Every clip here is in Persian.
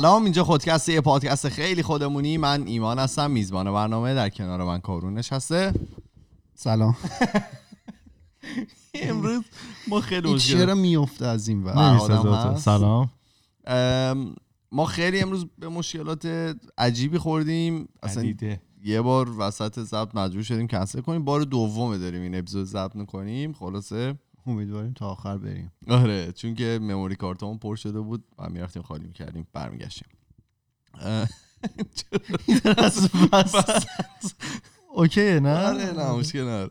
سلام اینجا خودکسته یه پادکست خیلی خودمونی. من ایمان هستم میزبان برنامه. در کنار من کارون نشسته. سلام. امروز ما خیلی این چرا میفته از این ور. هست. سلام. ام، ما خیلی امروز به مشکلات عجیبی خوردیم. اصلا عدیده. یه بار وسط ضبط مجبور شدیم کنسل کنیم. بار دومه داریم این اپیزود ضبط می‌کنیم. خلاصه امیدواریم تا آخر بریم. آره چون که مموری کارتمون پر شده بود و می‌رفتیم خالی می‌کردیم برمیگشتیم. اه، اوکیه نه؟ آره نه مشکل نداره.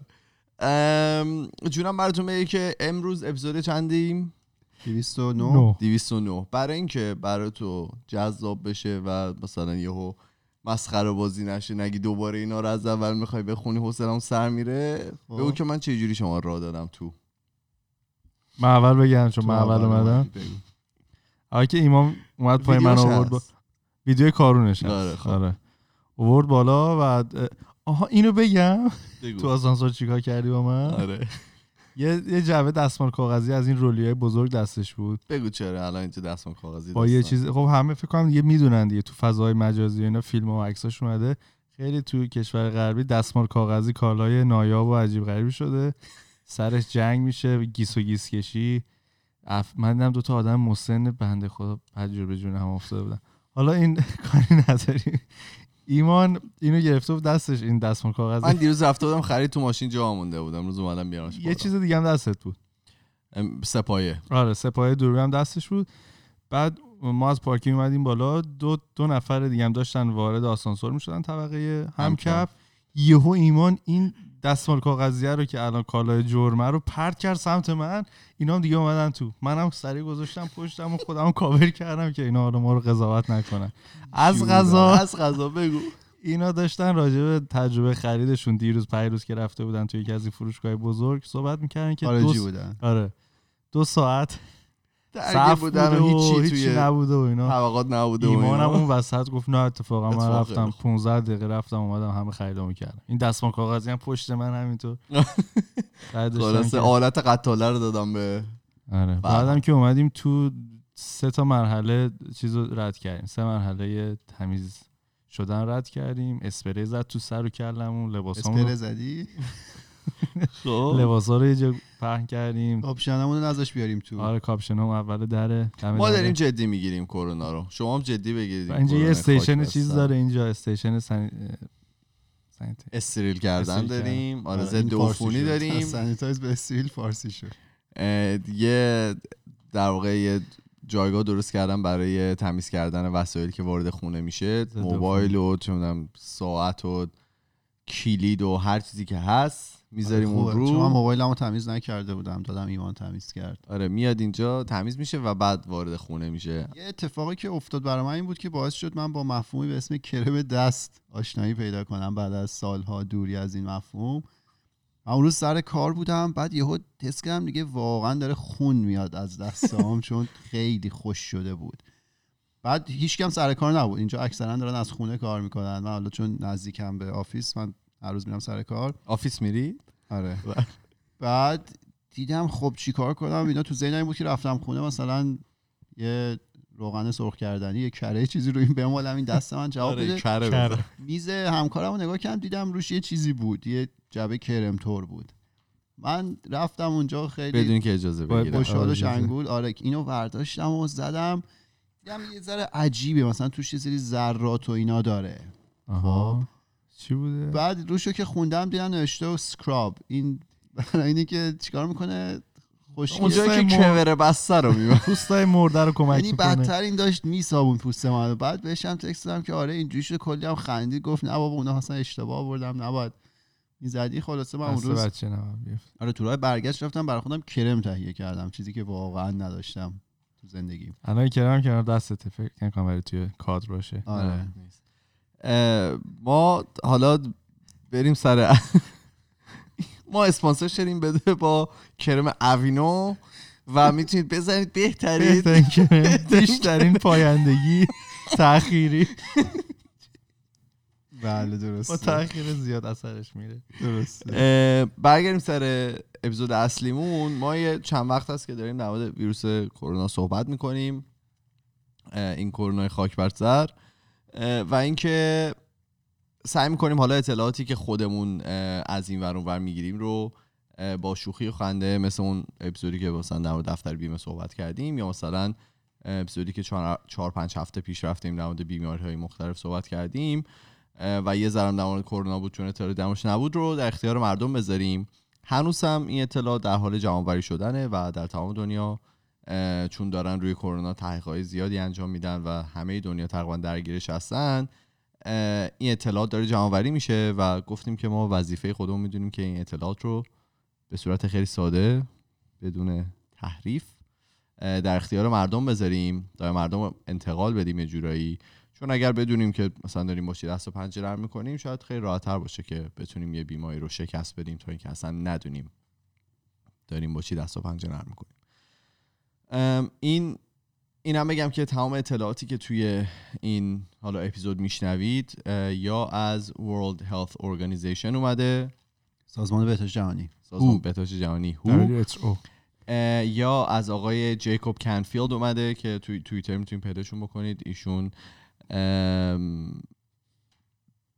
ام، جونم براتون بگه که امروز اپیزود چندیم؟ 209 نو 209 برای اینکه برای تو جذاب بشه و مثلا یهو مسخره بازی نشه نگی دوباره اینا رو از اول می‌خوای بخونی حوصله‌ام سر میره خب. بگو که من چه جوری شما راه دادم تو؟ من اول بگم چون من اول اومدم. آقا که ایمان اومد پای من آورد با. ویدیو کارونش هست. آره، خب. آره آورد بالا و آها اینو بگم. تو آسانسور چیکار کردی با من آره یه یه جعبه دستمال کاغذی از این رولیای بزرگ دستش بود بگو چرا الان اینجا دستمال کاغذی با یه. چیز خب همه فکر کنم دیگه می‌دونن دیگه تو فضای مجازی و اینا فیلم و عکساش اومده خیلی تو کشور غربی دستمال کاغذی کالای نایاب و عجیب غریبی شده سرش جنگ میشه گیس و گیس کشی. اف... من دیدم دو تا آدم مسن بنده خدا حجر به جون هم افتاده بودن. حالا این کاری نداریم. ایمان اینو گرفته بود دستش این دستمال من کاغذی دیروز رفته بودم خرید تو ماشین جا مونده بودم. امروز اومدم بیارمش یه. چیز دیگه هم دستت بود. سه‌پایه. آره سه‌پایه دوربین هم دستش بود. بعد ما از پارکینگ اومدیم بالا. دو دو نفر دیگه هم داشتن وارد آسانسور می‌شدن طبقه همکف. یهو ایمان این دستمال کاغذیه رو که الان کالای جرمه رو پرت کرد سمت من. اینا هم دیگه اومدن تو. منم سریع گذاشتم پشتم و خودم کاور کردم که اینا حالا ما رو قضاوت نکنن. از غذا از غذا بگو. اینا داشتن راجع به تجربه خریدشون دیروز پیروز که رفته بودن توی یکی از این فروشگاه بزرگ صحبت می‌کردن که دو س- بودن. آره. دو ساعت درگیر بودن و هیچی هیچی توی نبوده و اینا. طبقات نبوده و ایمانم. اون وسط گفت نه اتفاقا من رفتم خیلی خوب. 15 دقیقه رفتم اومدم همه خریدامو کردم. این دستمال کاغذی هم پشت من همینطور. که- آلت قتاله رو دادم به آره. بعدم که اومدیم تو سه تا مرحله چیز رو رد کردیم. سه مرحله تمیز شدن رد کردیم. اسپری زد تو سر و کلمون لباسامون اسپره رو زدی؟ خب. لباسا رو یه جا پهن کردیم. کاپشنمون رو نذاش بیاریم تو. آره کاپشنم اول دره ما. داریم جدی می‌گیریم کرونا رو. شما هم جدی بگیرید اینجا یه station چیز. داره اینجا station سن... سنت... استریل کردن استریل داریم. آره آره، ضد عفونی. داریم. از sanitize به استریل فارسی شد. یه در واقع یه جایگاه درست کردن برای تمیز کردن وسایلی که وارد خونه میشه. موبایل و چه ساعت و کلید و هر چیزی که هست. می‌ذاریم آره، اون خوبه. چون من رو موبایلمو تمیز نکرده بودم دادم ایمان تمیز کرد. آره میاد اینجا تمیز میشه و بعد وارد خونه میشه. یه اتفاقی که افتاد برای من این بود که باعث شد من با مفهومی به اسم کرم دست آشنایی پیدا کنم بعد از سالها دوری از این مفهوم. من اون روز سر کار بودم بعد یهو حس کردم دیگه واقعا داره خون میاد از دستام چون خیلی خشک شده بود. بعد هیچ کرم سر کار نبود. اینجا اکثرا دارن از خونه کار می‌کنن. من حالا چون نزدیکم به office من هر روز میرم سر کار. office میری؟ آره. بله. بعد دیدم خب چیکار کنم؟ اینا تو ذهنم بود که رفتم خونه مثلا یه روغن سرخ کردنی یه کره چیزی رو این بمالم این دست من جواب آره بده. میز همکارم رو نگاه کردم دیدم روش یه چیزی بود یه جبه کرم تور بود. من رفتم اونجا خیلی بدون که اجازه با- بگیرم. خوشحال و آره، شنگول. آره اینو برداشتم و زدم. دیدم یه ذره عجیبه مثلا توش یه سری ذرات و اینا داره. آها. چی بوده؟ بعد روشو که خوندم دیدم نوشته و سکراب این برای اینه که چیکار می‌کنه؟ خوشگل. اونجا که کور بسته رو می‌بره پوستای مرده رو کمک یعنی می‌کنه. بدتر این داشت میسابون پوست من بعد بهشم تکست دادم که آره اینجوری شده کلی هم خندید. گفت نه بابا اونا اصلا اشتباه آوردم نباید. می‌زدی؟ خلاصه من اون روز بچه. آره تو راه برگشت رفتم برای خودم کرم تهیه کردم. چیزی که واقعا نداشتم تو زندگیم. الان کرم کنار دستت فکر برای توی کادر باشه. آره. اه، ما حالا بریم سر ما اسپانسر شدیم بده با کرم اوینو و می‌تونید بزنید بهترین بهترین کرم بیشترین پایندگی تأخیری. بله با درسته تأخیر زیاد اثرش میره. درسته. اه، برگردیم سر اپیزود اصلیمون. ما یه چند وقت هست که داریم در مورد ویروس کرونا صحبت می‌کنیم. این کرونا خاک بر سر و اینکه سعی می‌کنیم حالا اطلاعاتی که خودمون از این ور ور می‌گیریم رو با شوخی و خنده مثل اون اپیزودی که مثلا در دفتر بیمه صحبت کردیم یا مثلا اپیزودی که چهار پنج هفته پیش رفتیم در مورد بیماری های مختلف صحبت کردیم و یه ذرم در مورد کرونا بود چون اطلاعی درمش نبود رو در اختیار مردم بذاریم. هنوز این اطلاع در حال جمعآوری شدنه و در تمام دنیا چون دارن روی کرونا تحقیقات زیادی انجام میدن و همه دنیا تقریبا درگیرش هستن این اطلاعات داره جمعآوری میشه و گفتیم که ما وظیفه خودمون می‌دونیم که این اطلاعات رو به صورت خیلی ساده بدون تحریف در اختیار مردم بذاریم در مردم انتقال بدیم یه جورایی. چون اگر بدونیم که مثلا داریم باشی دست و پنجه نرم می‌کنیم شاید خیلی راحتتر باشه که بتونیم یه بیماری رو شکست بدیم تا اینکه اصلا ندونیم داریم با چی دست و پنجه نرم می‌کنیم. این اینم بگم که تمام اطلاعاتی که توی این حالا اپیزود میشنوید یا از World Health Organization اومده. سازمان بهداشت جهانی. سازمان. بهداشت جهانی. هو. WHO. یا از آقای جیکوب کنفیلد اومده که توی توییتر می‌تونید پیداشون بکنید. ایشون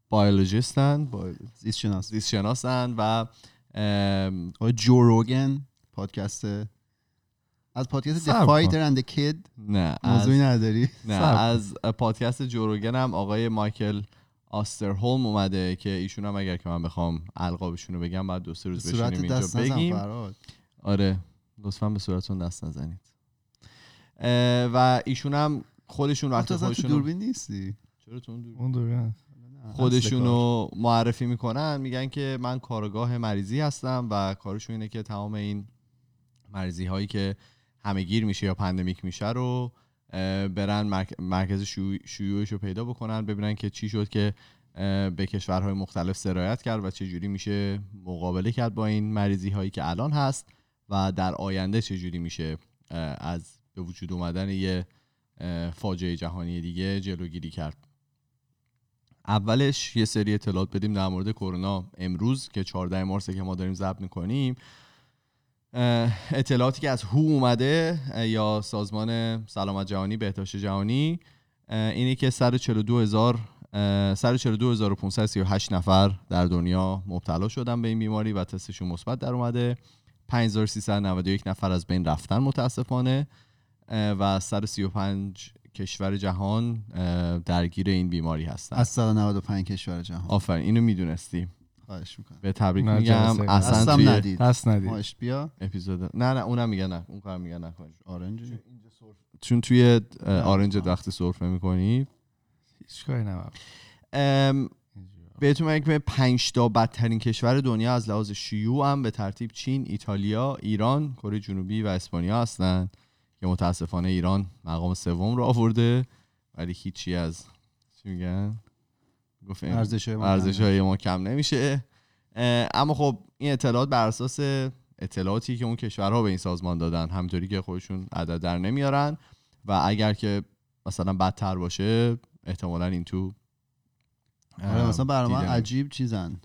بایولوژیستن با- زیست شناس زیست شناسن و جو روگن پادکست از پادکست The. Fighter and the Kid نه از موضوعی نداری؟ نه. از پادکست جوروگن هم آقای مایکل آسترهولم اومده که ایشون هم اگر که من بخوام القابشون رو بگم بعد دو سه روز بشینیم اینجا بگیم. فراد آره لطفا به صورتون دست نزنید. و ایشون هم خودشون وقتی خودشون دوربین نیستی؟ چرا تو اون دور- اون دوره خودشون رو معرفی می‌کنن میگن که من کارگاه مریضی هستم و کارشون اینه که تمام این مریضی هایی که همه گیر میشه یا پندمیک میشه رو برن مرک- مرکز شیوع- شیوعش رو پیدا بکنن ببینن که چی شد که به کشورهای مختلف سرایت کرد و چجوری میشه مقابله کرد با این مریضی هایی که الان هست و در آینده چجوری میشه اه، از به وجود اومدن یه فاجعه جهانی دیگه جلوگیری کرد. اولش یه سری اطلاعات بدیم در مورد کرونا. امروز که 14 مارس که ما داریم ضبط می‌کنیم اطلاعاتی که از هو اومده یا سازمان سلامت جهانی بهداشت جهانی اینه که 142 هزار 142538 نفر در دنیا مبتلا شدن به این بیماری و تستشون مثبت در اومده. 5391 نفر از بین رفتن متاسفانه و 135 کشور جهان درگیر این بیماری هستن. از 195 کشور جهان. آفرین اینو می‌دونستی. خواهش می‌کنم. به تبریک میگم. اصلا توی ندید. دست ندید. ماش بیا. اپیزود نه نه اونم میگه نه اون کار میگه نکنی آرنج چون توی آرنج وقتی سرفه می‌کنی هیچ کاری نباید. بهتون میگم پنج تا بدترین کشور دنیا از لحاظ شیوع هم به ترتیب چین، ایتالیا، ایران، کره جنوبی و اسپانیا هستن که متاسفانه ایران مقام سوم رو آورده. ولی هیچی از چی میگن؟ گفت ارزش های ارزش های ما کم نمیشه. اما خب این اطلاعات بر اساس اطلاعاتی که اون کشورها به این سازمان دادن همطوری که خودشون عدد در نمیارن و اگر که مثلا بدتر باشه احتمالا این تو آره مثلا برای من عجیب چیزن.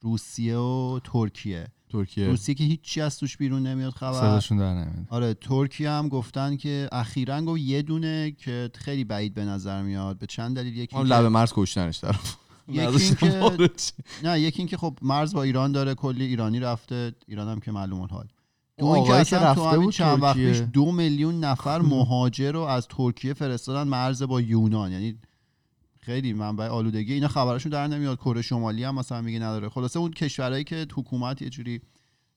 روسیه و ترکیه. ترکیه. روسیه که هیچی از توش بیرون نمیاد خبر. صداشون در نمیاد. آره ترکیه هم گفتن که اخیرا گفت یه دونه که خیلی بعید به نظر میاد. به چند دلیل یکی اون لب مرز کشتنش طرف یکی اینکه-. نه یکی اینکه خب مرز با ایران داره کلی ایرانی رفته. ایران هم که معلوم الحال. دو اینکه که اصلا تو رفته همین بود چند وقت. پیش دو میلیون نفر مهاجر رو از ترکیه فرستادن مرز با یونان. یعنی خیلی منبع آلودگی اینا خبرشون در نمیاد. کره شمالی هم مثلا میگه نداره. خلاصه اون کشورهایی که حکومت یه جوری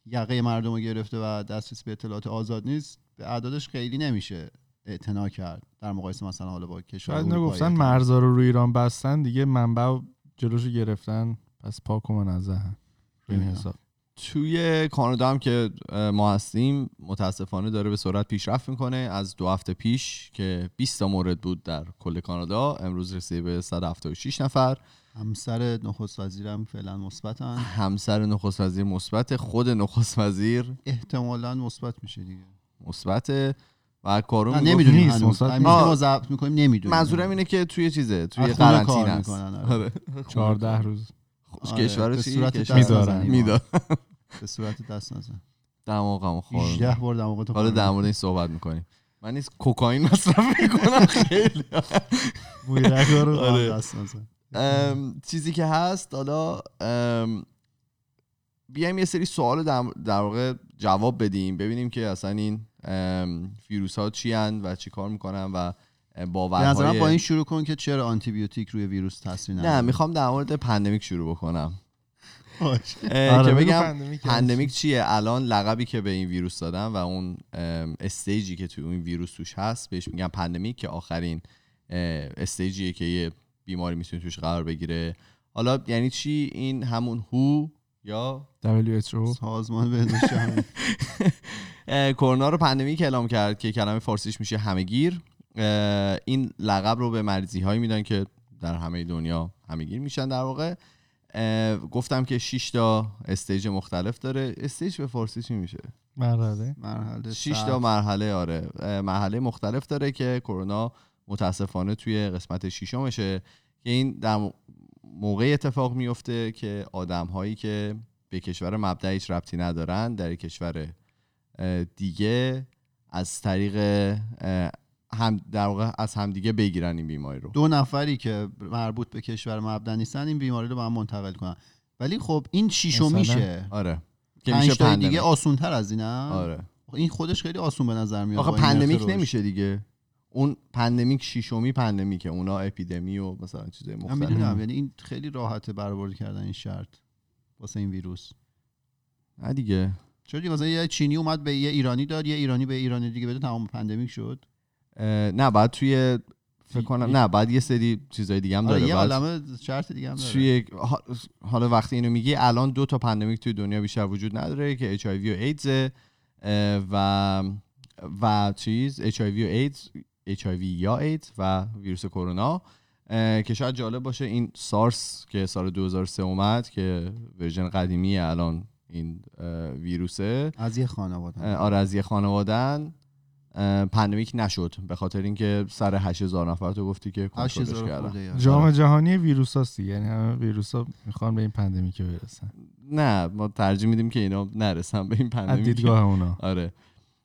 یقه مردم رو گرفته و دسترسی به اطلاعات آزاد نیست به اعدادش خیلی نمیشه اعتنا کرد. در مقایسه مثلا حالا با کشور اروپایی نگفتن. مرزا رو روی ایران بستن دیگه منبع جلوشو گرفتن. پس پاک و منزه این. حساب. توی کانادا هم که ما هستیم متاسفانه داره به سرعت پیشرفت می‌کنه. از دو هفته پیش که 20 تا مورد بود در کل کانادا امروز رسیده به 176 نفر. همسر نخست وزیرم فعلا مثبتن. همسر نخست وزیر مثبت خود نخست وزیر. احتمالا مثبت میشه دیگه. مثبت و کارو نمی‌دونیم. ما ضبط می‌کنیم نمی‌دونیم. منظورم اینه که توی چیزه توی قرنطینه کار است. می‌کنن، آره. 14 روز. کشور به چی کشور دست می‌دارن. به صورت دست نزن دماغم خورد 18 بار دماغ تو حالا. در مورد این صحبت می‌کنیم من نیست کوکائین مصرف می‌کنم خیلی مویرگا رو آره. دست نزن. چیزی که هست حالا بیایم یه سری سوال در, در واقع جواب بدیم ببینیم که اصلا این ویروس ها چی و چی کار می‌کنن و باورهای نظرم با این شروع کن که چرا آنتی بیوتیک روی ویروس تاثیر نه نداره؟ می‌خوام در مورد pandemic شروع بکنم. آره، که بگو بگم pandemic pandemic چیه؟ الان لقبی که به این ویروس دادن و اون stage ی که تو این ویروس توش هست بهش میگن pandemic که آخرین stage یه که یه بیماری می‌تونه توش قرار بگیره. حالا یعنی چی؟ این همون WHO یا؟ WHO سازمان بهداشت کرونا رو pandemic اعلام کرد که کلمه فارسیش میشه همهگیر. اه، این لقب رو به مریضی هایی میدن که در همه دنیا همهگیر میشن در واقع. گفتم که 6 تا stage مختلف داره. stage به فارسی چی میشه؟ مرحله. مرحله 6 سخت. تا مرحله آره. مرحله مختلف داره که کرونا متاسفانه توی قسمت ششمشه که این در مو- موقع اتفاق میفته که آدم هایی که به کشور مبدأ هیچ ربطی ندارن در کشور دیگه از طریق هم در واقع از همدیگه بگیرن این بیماری رو. دو نفری که مربوط به کشور مبدا نیستن این بیماری رو به هم منتقل کنن. ولی خب این شیشو؟ میشه. آره. که میشه پندمیک دیگه آسون تر از اینه آره. این خودش خیلی آسون به نظر میاد آخه pandemic. نمیشه دیگه. اون pandemic شیشمی pandemic ه. اونا اپیدمی و مثلا چیزای من مختلف. می‌دونم یعنی این خیلی راحته برآورد کردن این شرط واسه این ویروس. نه دیگه. چرا دیگه مثلا یه چینی اومد به یه ایرانی داد یه ایرانی به ایرانی دیگه بده تمام pandemic شد. نه بعد توی فکر کنم نه بعد یه سری چیزای دیگه هم آره داره یه بعد عالمه شرط دیگه هم داره. توی حالا وقتی اینو میگی الان دو تا pandemic توی دنیا بیشتر وجود نداره که HIV و ایدز و و چیز؟ HIV و ایدز HIV یا ایدز و ویروس کرونا که شاید جالب باشه این سارس که سال 2003 اومد که version قدیمی الان این ویروسه. از یه خانواده آره از یه خانوادن اه، pandemic نشد به خاطر اینکه سر 8000 نفر تو گفتی که کنترلش 8000 کردن. خورده یا. جام جهانی ویروس هاست دیگه. یعنی همه ویروس ها می‌خوان به این pandemic برسن. نه ما ترجیح میدیم که اینا نرسن به این از pandemic. دیدگاه اونا. آره.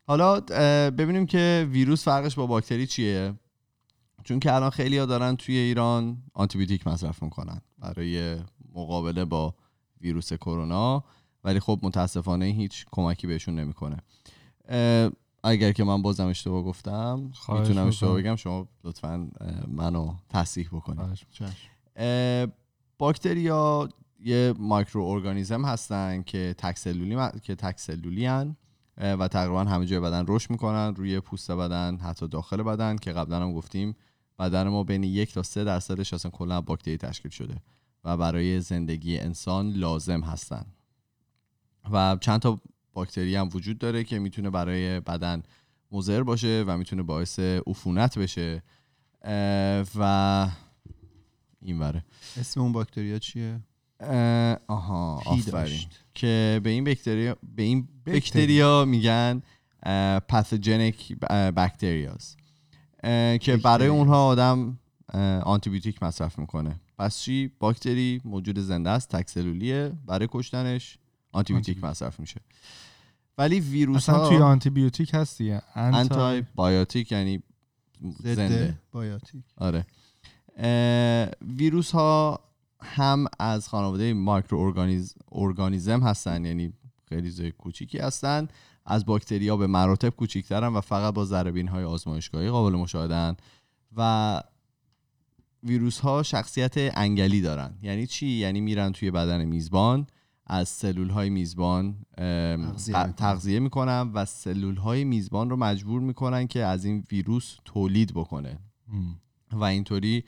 حالا ببینیم که ویروس فرقش با باکتری چیه؟ چون که الان خیلی ها دارن توی ایران آنتیبیوتیک مصرف می‌کنن برای مقابله با ویروس کرونا ولی خب متاسفانه هیچ کمکی بهشون نمی‌کنه. اگر که من بازم اشتباه گفتم می‌تونم اشتباه. بگم شما لطفا منو تصحیح بکنید. باکتریا یه مایکرو ارگانیزم هستن که تک سلولی م- که تک سلولی هن و تقریبا همه جای بدن رشد می‌کنن روی پوست بدن حتی داخل بدن که قبلا هم گفتیم بدن ما بین یک تا سه درصدش اصلا کلا باکتری تشکیل شده و برای زندگی انسان لازم هستن. و چند تا باکتری هم وجود داره که می‌تونه برای بدن مضر باشه و می‌تونه باعث عفونت بشه. و این وره اسم اون باکتریا چیه؟ آها پی آفرین. که به این بکتریا به این بکتریا میگن pathogenic bacterias که برای. اونها آدم آنتیبیوتیک مصرف می‌کنه. پس چی؟ باکتری موجود زنده است تک سلولیه برای کشتنش آنتیبیوتیک. مصرف میشه. ولی ویروس اصلا توی ها آنتی بیوتیک هست دیگه Anti biotic یعنی زنده. biotic آره. ویروس ها هم از خانواده micro organis... organism هستن یعنی خیلی کوچیکی هستن. از باکتریا به مراتب کوچیکترن و فقط با ذره‌بین های آزمایشگاهی قابل مشاهدن و ویروس ها شخصیت انگلی دارن. یعنی چی؟ یعنی میرن توی بدن میزبان. از سلول های میزبان تغذیه می‌کنن. و سلول های میزبان رو مجبور می‌کنن که از این ویروس تولید بکنه. و اینطوری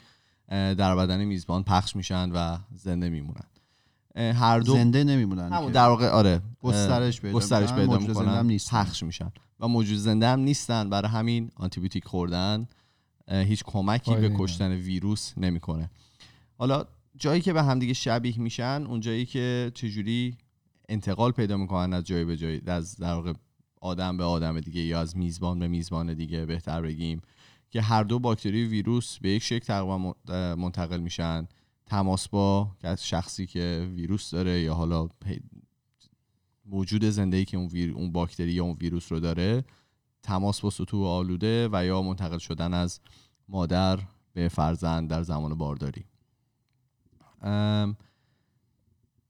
در بدن میزبان پخش میشن و زنده میمونن هر دو زنده نمیمونن. در واقع آره گسترش پیدا گسترش می‌کنن، پیدا موجود زنده هم می‌کنن نیستن. پخش میشن و موجود زنده هم نیستن برای همین آنتیبیوتیک خوردن هیچ کمکی به. کشتن ویروس نمی‌کنه حالا جایی که به همدیگه شبیه میشن اون جایی که چجوری انتقال پیدا می‌کنن از جای به جای از در واقع آدم به آدم دیگه یا از میزبان به میزبان دیگه بهتر بگیم که هر دو باکتری و ویروس به یک شکل تقریبا منتقل میشن تماس با از شخصی که ویروس داره یا حالا موجود زنده ای که اون. اون باکتری یا اون ویروس رو داره تماس با سطوح آلوده و یا منتقل شدن از مادر به فرزند در زمان بارداری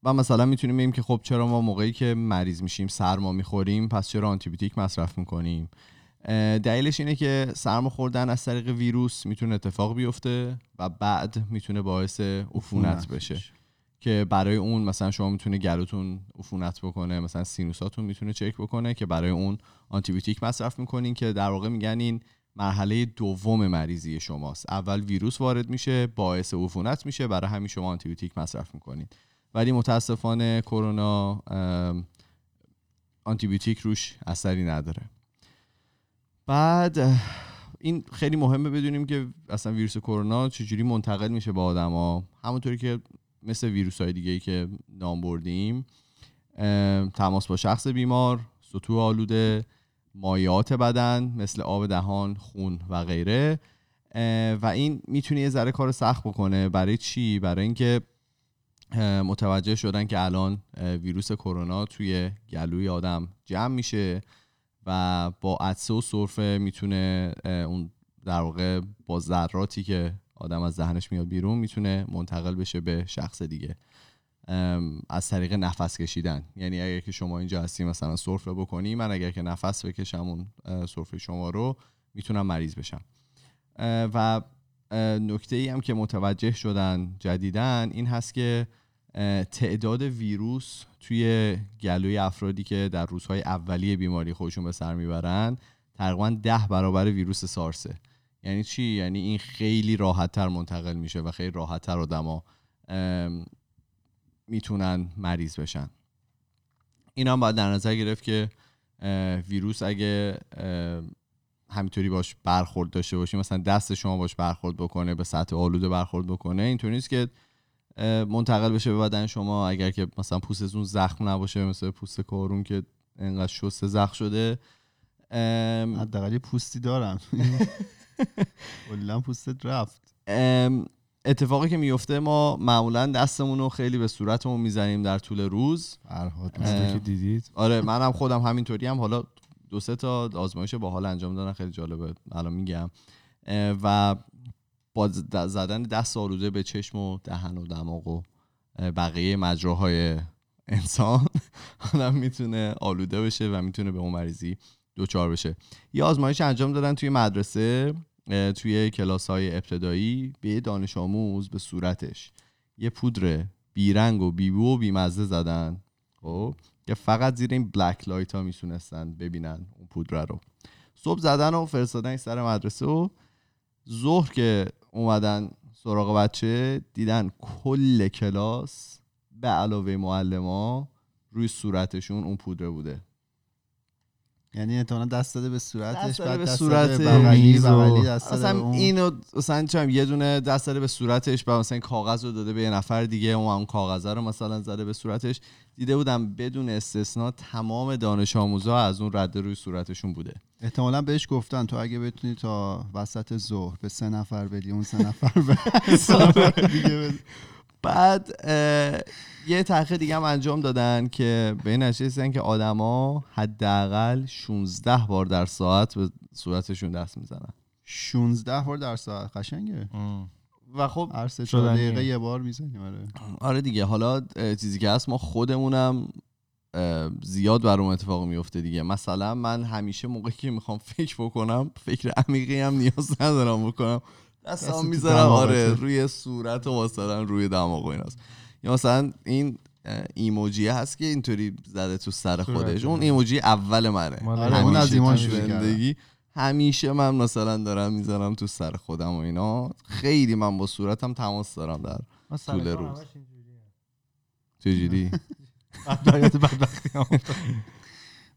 و مثلا می‌تونیم بگیم که خب چرا ما موقعی که مریض میشیم سرما می‌خوریم پس چرا آنتیبیوتیک مصرف می‌کنیم؟ دلیلش اینه که سرما خوردن از طریق ویروس می‌تونه اتفاق بیفته و بعد می‌تونه باعث عفونت بشه. که برای اون مثلا شما می‌تونه گلوتون عفونت بکنه مثلا سینوساتون می‌تونه چرک بکنه که برای اون آنتیبیوتیک مصرف می‌کنین که در واقع میگن این مرحله دوم مریضی شماست. اول ویروس وارد میشه باعث عفونت میشه برای همین شما آنتیبیوتیک مصرف می‌کنین ولی متاسفانه کرونا آنتیبیوتیک روش اثری نداره. بعد این خیلی مهمه بدونیم که اصلا ویروس کرونا چجوری منتقل میشه به آدما همونطوری که مثل ویروس های دیگه ای که نام بردیم تماس با شخص بیمار سطوح آلوده مایعات بدن مثل آب دهان خون و غیره. و این می‌تونه یه ذره کار سخت بکنه. برای چی؟ برای اینکه متوجه شدن که الان ویروس کرونا توی گلوی آدم جمع میشه و با عطسه و سرفه می‌تونه اون در واقع با ذراتی که آدم از ذهنش میاد بیرون می‌تونه منتقل بشه به شخص دیگه. از طریق نفس کشیدن. یعنی اگر که شما اینجا هستی مثلا سرفه بکنی من اگر که نفس بکشم اون سرفه شما رو می‌تونم مریض بشم. و نکته ای هم که متوجه شدن جدیدن این هست که تعداد ویروس توی گلوی افرادی که در روزهای اولیه بیماری خودشون به سر می‌برن تقریبا ده برابر ویروس سارسه یعنی چی؟ یعنی این خیلی راحتتر منتقل میشه و خیلی راحتتر آدما می‌تونن مریض بشن. این هم باید در نظر گرفت که ویروس اگه همینطوری باش برخورد داشته باشی مثلا دست شما باش برخورد بکنه به سطح آلوده برخورد بکنه اینطوری نیست که منتقل بشه به بدن شما. اگر که مثلا پوستتون زخم نباشه مثل پوست کارون که انقدر شسته زخم شده حداقل پوستی دارم. کلا پوستت رفت. اتفاقی که میفته ما معمولا دستمون رو خیلی به صورتمون می‌زنیم در طول روز. که دیدید. آره منم خودم همینطوری هم حالا دو سه تا آزمایش باحال انجام دادن خیلی جالبه الان میگم. و با زدن دست آلوده به چشم و دهن و دماغ و بقیه مجراهای انسان آدم می‌تونه آلوده بشه و می‌تونه به اون مریضی دچار بشه. یه آزمایش انجام دادن توی مدرسه. توی کلاس های ابتدایی به یه دانش آموز به صورتش. یه پودر بیرنگ و بیبو و بیمزه زدن. خب؟ که فقط زیر این بلک لایت ها می‌تونستن ببینن اون پودر رو. صبح زدن و فرستادن سر مدرسه و ظهر که اومدن سراغ بچه دیدن کل کلاس به علاوه معلما روی صورتشون اون پودره بوده. یعنی احتمالاً دست داده به صورتش دست داده بعد به دست صورت داده به بغلی بغلی دست داده اصلا. اینو مثلا چم یه دونه دست داده به صورتش بعد مثلا کاغذ رو داده به یه نفر دیگه اون اون کاغذ رو مثلا زده به صورتش دیده بودم بدون استثنا تمام دانش آموزا از اون رده روی صورتشون بوده احتمالا بهش گفتن تو اگه بتونی تا وسط ظهر به سه نفر بدی اون سه نفر به سه نفر دیگه بدی. بعد یه تحقیق دیگه هم انجام دادن که به این نتیجه رسیدن که آدما حداقل 16 بار در ساعت به صورتشون دست می‌زنن. 16 بار در ساعت؟ قشنگه. و خب هر سه. دقیقه یه بار می‌زنی آره. آره دیگه حالا چیزی که هست ما خودمونم زیاد برام اتفاق میفته دیگه. مثلا من همیشه موقعی که می‌خوام فکر بکنم فکر عمیقی هم نیاز ندارم بکنم. دستم می‌ذارم. آره روی صورت و مثلا روی دماغ و ایناست. یا مثلا این ایموجی هست که اینطوری زده تو سر. خودش. اون ایموجی اول منه. مال آره، همیشه اون از ایمان زندگی همیشه من مثلا دارم می‌ذارم تو سر خودم و اینا. خیلی من با صورتم تماس دارم در طول روز. چجوری.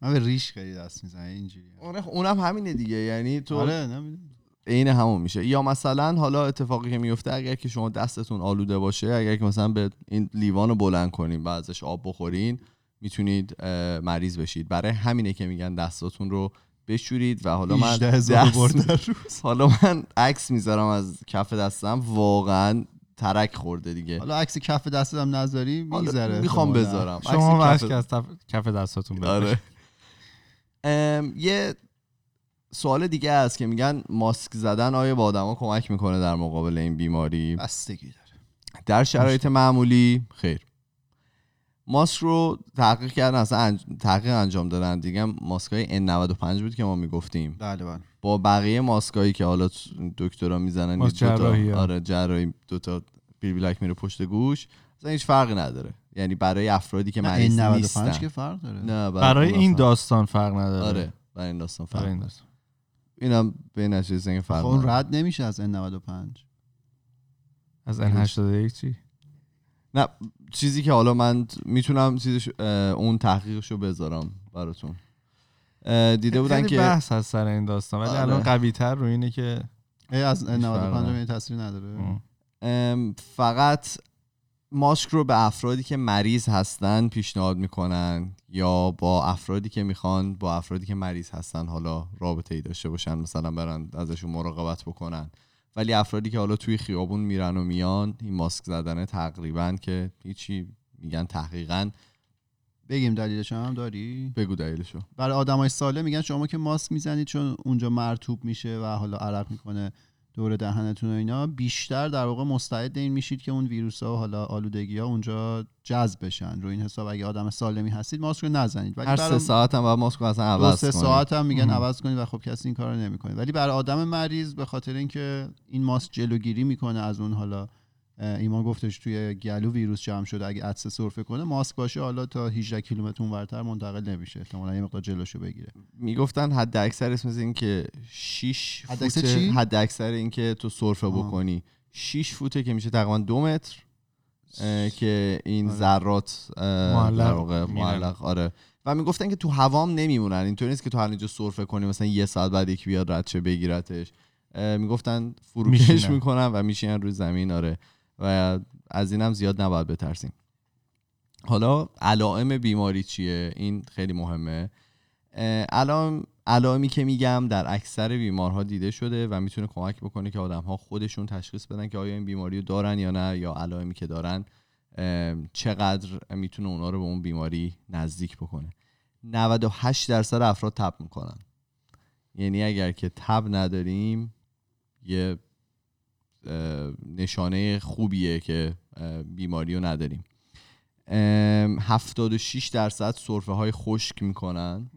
من به ریش خیلی دست می‌زنم اینجوری آره اونم همینه دیگه. یعنی تو آره نمی‌دونم. عین همون میشه. یا مثلا حالا اتفاقی که میفته اگر که شما دستتون آلوده باشه اگر که مثلا به این لیوان رو بلند کنین و ازش آب بخورین می‌تونید مریض بشید. برای همینه که میگن دستاتون رو بشورید و حالا من 18 هزار دست- روز. حالا من عکس می‌ذارم از کف دستم واقعا ترک خورده دیگه. حالا عکس کف دستت هم نذاری می‌ذاره می‌خوام. بذارم. شما عکس کف- از تف- کف دستاتون آره. بذارید. ام، یه سوال دیگه هست که میگن ماسک زدن آیا به آدما کمک می‌کنه در مقابل این بیماری؟ بستگی داره. در شرایط معمولی خیر. ماسک رو تحقیق کردن اصلا انج... تحقیق انجام دادن دیگه. ماسک های N95 بود که ما می‌گفتیم. بله بله. با بقیه ماسکایی که حالا دکترا می‌زنن ماسک دوتا- جراحی. آره جراحی دوتا بیل بلک میره پشت گوش. اصلا هیچ فرقی نداره. یعنی برای افرادی که مریض این 95 نیستن. که فرق داره. نه برای اون این داستان فرق نداره. آره برای این داستان فرق برای این نداره. داستان. اینم به این فرق خب اون. رد نمیشه از N95 از N81 چی نه چیزی که حالا من می‌تونم چیزش اون تحقیقش رو بذارم براتون دیده بودن خیلی که بحث هست سر این داستان ولی آره. الان قوی تر رو اینه که ای از فرق N95 نداره. این تاثیر نداره فقط ماسک رو به افرادی که مریض هستن پیشنهاد می‌کنن یا با افرادی که می‌خوان با افرادی که مریض هستن حالا رابطه ای داشته باشن مثلا برن ازشون مراقبت بکنن. ولی افرادی که حالا توی خیابون میرن و میان این ماسک زدن تقریبا که هیچی میگن تحقیقا. بگیم دلیلش هم داری؟ بگو دلیلشو. برای آدمای سالم میگن شما که ماسک می‌زنید چون اونجا مرتوب میشه و حالا عرق می‌کنه. دور دهنتون و اینا بیشتر در واقع مستعد این میشید که اون ویروس ها و حالا آلودگی ها اونجا جذب بشن رو این حساب اگه آدم سالمی هستید ماسک رو نزنید ولی هر سه ساعت هم باید ماسک رو اصلا عوض سه. ساعت هم میگن. عوض کنید و خب کسی این کارو نمی‌کنه ولی برای آدم مریض به خاطر اینکه این ماسک جلوگیری می‌کنه از اون حالا ایمان گفتش توی گلو ویروس جمع شده اگه عدسه سرفه کنه ماسک باشه حالا تا 18 کیلومتر اونورتر منتقل نمیشه احتمالاً یه مقدار جلوشو بگیره می‌گفتن حد اکثر اسم این که 6 حد فوت اکثر چی؟ حد اکثر این که تو سرفه. بکنی 6 فوته که میشه تقریبا دو متر اه، که این آره. ذرات معلق در واقع میرن. معلق آره و می‌گفتن که تو هوام نمیمونن اینطوری نیست که تو هر اینجا سرفه کنی مثلا یه ساعت بعد یکی بیاد رد بگیرتش می‌گفتن فروکش میشینن. می‌کنن و میشینن روی زمین آره و از اینم زیاد نباید بترسیم. حالا علائم بیماری چیه؟ این خیلی مهمه. علائم علائمی که میگم در اکثر بیمارها دیده شده و می‌تونه کمک بکنه که آدم ها خودشون تشخیص بدن که آیا این بیماری رو دارن یا نه یا علائمی که دارن چقدر می‌تونه اونا رو به اون بیماری نزدیک بکنه. 98 درصد افراد تب می‌کنن. یعنی اگر که تب نداریم یه نشانه خوبیه که بیماری رو نداریم. ام، 76 درصد سرفه های خشک می‌کنن.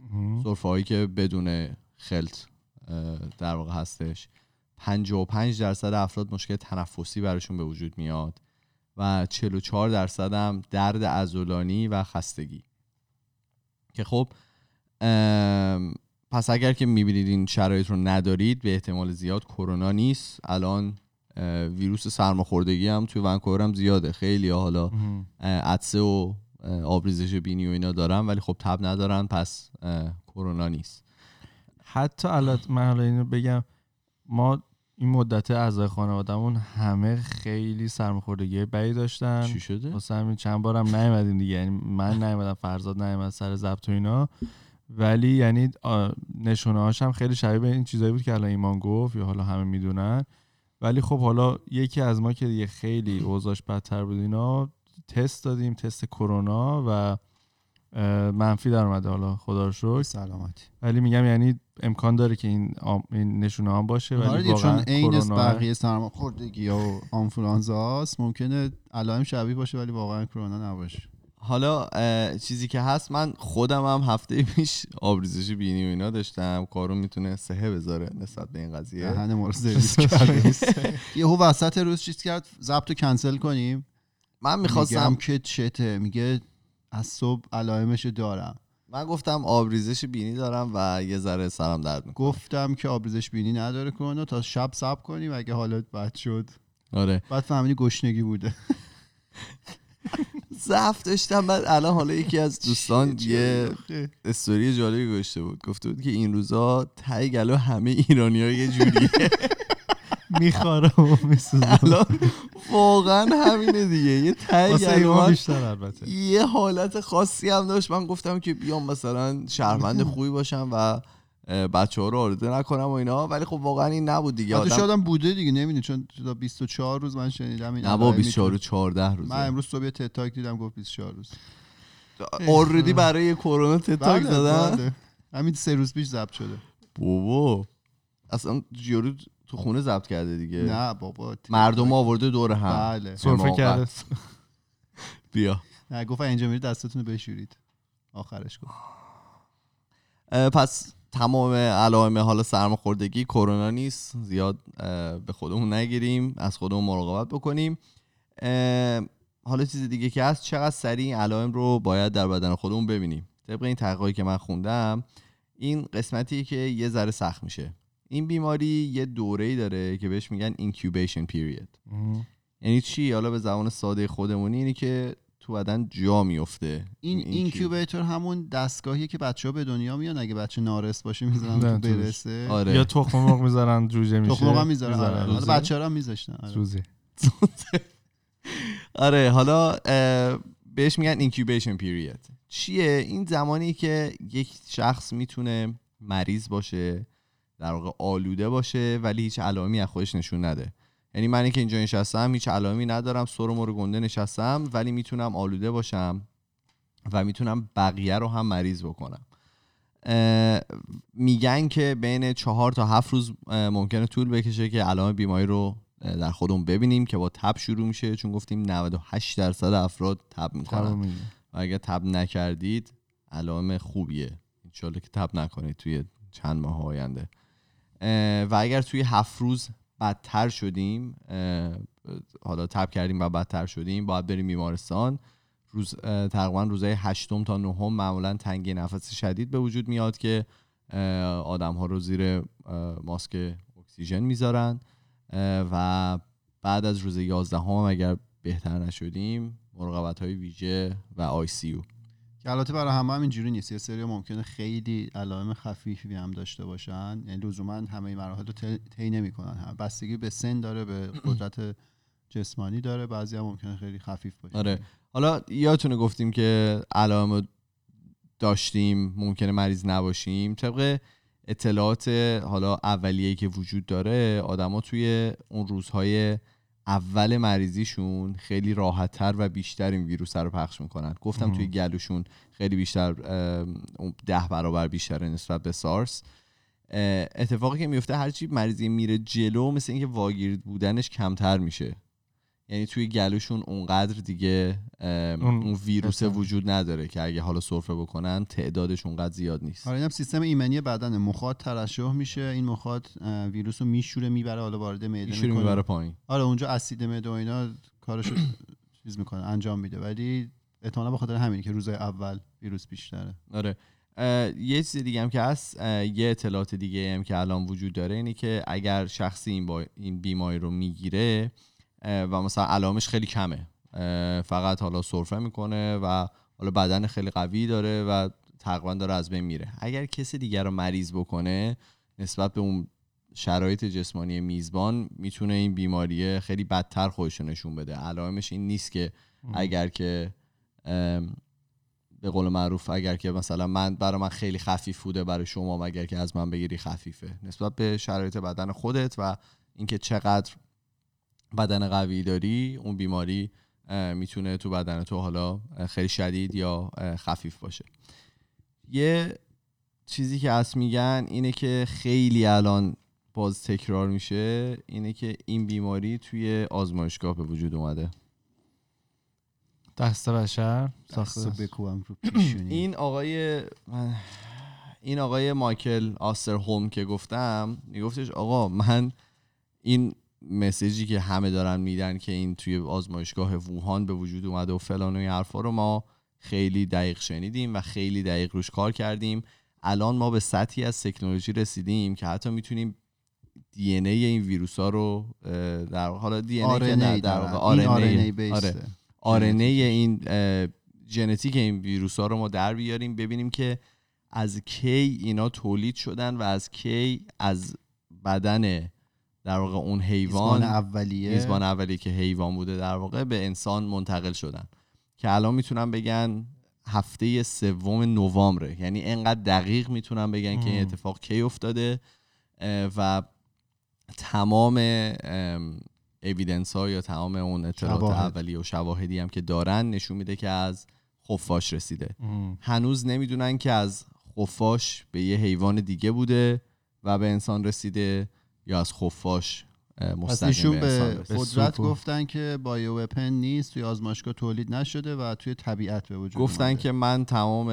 سرفه هایی که بدون خلط در واقع هستش. 55 درصد افراد مشکل تنفسی براشون به وجود میاد و 44 درصد هم درد عضلانی و خستگی. که خب پس اگر که می‌بینید این شرایط رو ندارید به احتمال زیاد کرونا نیست. الان ویروس سرماخوردگی هم توی ونکوور هم زیاده. خیلی حالا عطسه و آبریزش بینی و اینا دارن ولی خب تب ندارن پس کرونا نیست. حتی الان من حالا اینو بگم ما این مدت اعضای خانوادهمون همه خیلی سرماخوردگی بدی داشتن. چی شده؟ واسه همین چند بارم نیومدیم دیگه. یعنی من نیومدم فرزاد نیومد سر ضبط و اینا. ولی یعنی نشونه هاش هم خیلی شبیه به این چیزایی بود که الان ایمان گفت یا حالا همه می‌دونن. ولی خب حالا یکی از ما که دیگه خیلی اوضاعش بدتر بود اینا تست دادیم تست کرونا و منفی در اومده. حالا خدا رو شکر. سلامتی. ولی میگم یعنی امکان داره که این, آم- این نشونه هم باشه. آره ولی دیگه، واقعا چون عین کرونا بقیه سرماخوردگی و آنفولانزا ممکنه علائم شبیه باشه ولی واقعا کرونا نباشه. حالا چیزی که هست من خودم هم هفته پیش آبریزش بینی و اینا داشتم. کارو می‌تونه سهه بذاره نسبت به این قضیه. دهن ما رو سرویس یهو وسط روز چیز کرد ضبط کنسل کنیم. من می‌خواستم که چته. میگه از صبح علائمش دارم. من گفتم آبریزش بینی دارم و یه ذره سرم درد می‌کنه. گفتم که آبریزش بینی نداره کرونا تا شب صبر کنیم اگه حالت بد شد. آره. بعد فهمیدی گشنگی بوده. ضعف داشتم. بعد الان حالا یکی از دوستان یه. استوری جالبی گذاشته بود. گفته بود که این روزا ته گلو همه ایرانی ها یه جوریه. میخواره و میسوزه الان واقعا همینه دیگه. یه واسه گلو بیشتر البته. یه حالت خاصی هم داشت. من گفتم که بیام مثلا شهروند خوبی باشم و بچه ها رو آرزو نکنم و اینا. ولی خب واقعا این نبود دیگه. آدم شاید هم بوده دیگه نمی‌دونی چون تا 24 روز من شنیدم این نه با علائم 24 و میتونه- 14 روزه. من امروز صبح تتاک دیدم گفت 24 روز. اوردی برای کرونا تتاک بله، زدن؟ بله. همین سه روز پیش ضبط شده. بابا. اصلا یارو تو خونه ضبط کرده دیگه. نه بابا مردم آورده دور هم. بله. سرفه. کرده. بیا. نه گفت اینجا میرید دستتون رو بشورید. آخرش گفت. پس تمام علائم حالا سرماخوردگی کرونا نیست. زیاد به خودمون نگیریم. از خودمون مراقبت بکنیم. حالا چیز دیگه که هست چقدر سریع این علائم رو باید در بدن خودمون ببینیم. طبق این تحقیقی که من خوندم این قسمتی که یه ذره سخت میشه. این بیماری یه دوره‌ای داره که بهش میگن incubation period. یعنی چی؟ حالا به زبان ساده خودمونی اینی که تو بدن جا میفته. این اینکیوبیتور همون دستگاهیه که بچه ها به دنیا میان. اگه بچه نارس باشه می‌ذارن تو. برسه. آره. یا تخم مرغ می‌ذارن جوجه میشه. تخم مرغ می‌ذارن. آره. بچه ها میذاشتن. آره. آره حالا اه، بهش میگن incubation period. چیه؟ این زمانی که یک شخص می‌تونه مریض باشه در واقع آلوده باشه ولی هیچ علائمی از خودش نشون نده. یعنی من که اینجا نشستم هیچ علائمی ندارم سر و گنده نشستم ولی می‌تونم آلوده باشم و می‌تونم بقیه رو هم مریض بکنم. میگن که بین چهار تا هفت روز ممکنه طول بکشه که علائم بیماری رو در خودمون ببینیم که با تب شروع میشه چون گفتیم 98 درصد افراد تب می‌کنن. و اگر تب نکردید علائم خوبیه. انشالله که تب نکنید توی چند ماه آینده. و اگر توی هفت روز بدتر شدیم حالا تب کردیم و بدتر شدیم. باید بریم بیمارستان. روز تقریبا روزهای هشتم تا نهم معمولا تنگی نفس شدید به وجود میاد که آدم ها رو زیر ماسک اکسیژن می‌ذارن. و بعد از روز 11 هم اگر بهتر نشدیم مراقبت های ویژه و آی سی البته برای همه هم اینجوری نیست. یه سری ممکنه خیلی علائم خفیفی هم داشته باشن. یعنی لزوما همه مراحل رو طی نمی‌کنن. هم بستگی به سن داره به قدرت جسمانی داره. بعضی هم ممکنه خیلی خفیف باشه آره. حالا یادتونه گفتیم که علائم داشتیم ممکنه مریض نباشیم. طبق اطلاعات حالا اولیه‌ای که وجود داره آدما توی اون روزهای اول مریضیشون خیلی راحتتر و بیشتر این ویروس رو پخش می‌کنن. گفتم ام. توی گلوشون خیلی بیشتر ده برابر بیشتره نسبت به سارس. اتفاقی که میفته هرچی مریضی میره جلو مثل اینکه واگیر بودنش کمتر میشه. یعنی توی گلوشون اونقدر دیگه اون ویروس. وجود نداره که اگه حالا سرفه بکنن تعدادش اونقدر زیاد نیست. آره اینم سیستم ایمنی بدن مخاط ترشح میشه. این مخاط اه، ویروس رو میشوره می‌بره حالا وارد معده می‌کنه. می‌بره پایین. آره اونجا اسید معده و اینا کارشو چیز می‌کنه انجام میده. ولی احتمالا به خاطر همین که روزای اول ویروس بیشتره. آره. یه چیز دیگه هم که هست یه اطلاعات دیگه هم که الان وجود داره اینه که اگر شخصی این, با این بیماری رو می‌گیره و مثلا علامش خیلی کمه. فقط حالا سرفه می‌کنه و حالا بدن خیلی قوی داره و تقریبا داره از بین میره. اگر کسی دیگر رو مریض بکنه نسبت به اون شرایط جسمانی میزبان می‌تونه این بیماری خیلی بدتر خودش نشون بده. علائمش این نیست که اگر که به قول معروف اگر که مثلا من برای من خیلی خفیف بوده برای شما اگر که از من بگیری خفیفه. نسبت به شرایط بدن خودت و اینکه چقدر بدن قوی داری اون بیماری می‌تونه تو بدن تو حالا خیلی شدید یا خفیف باشه. یه چیزی که هست میگن اینه که خیلی الان باز تکرار میشه اینه که این بیماری توی آزمایشگاه به وجود اومده. دست بشر دستو ساخته بکوبم رو پیشونی. این آقای من- این آقای مایکل آستر هوم که گفتم میگفتش آقا من این مسیجی که همه دارن میدن که این توی آزمایشگاه ووهان به وجود اومده و فلان و این حرفا رو ما خیلی دقیق شنیدیم و خیلی دقیق روش کار کردیم. الان ما به سطحی از تکنولوژی رسیدیم که حتی می‌تونیم دی این ای این ویروس ها رو در حالا دی این ای که نه در واقع دارن. این RNA آره. ژنتیک این ویروس ها رو ما در بیاریم ببینیم که از کی اینا تولید شدن و از کی از بدن در واقع اون حیوان اولیه میزبان اولی که حیوان بوده در واقع به انسان منتقل شدن که الان می‌تونن بگن هفته سوم نوامبره یعنی انقدر دقیق می‌تونن بگن که این. اتفاق کی افتاده و تمام اویدنس ها یا تمام اون اطلاعات شواهد. اولیه و شواهدی هم که دارن نشون میده که از خفاش رسیده ام. هنوز نمی‌دونن که از خفاش به یه حیوان دیگه بوده و به انسان رسیده یا از خفاش مستقیم ایشون به قدرت گفتن که بایو وپن نیست توی آزمایشگاه تولید نشده و توی طبیعت به وجود گفتن اومده. که من تمام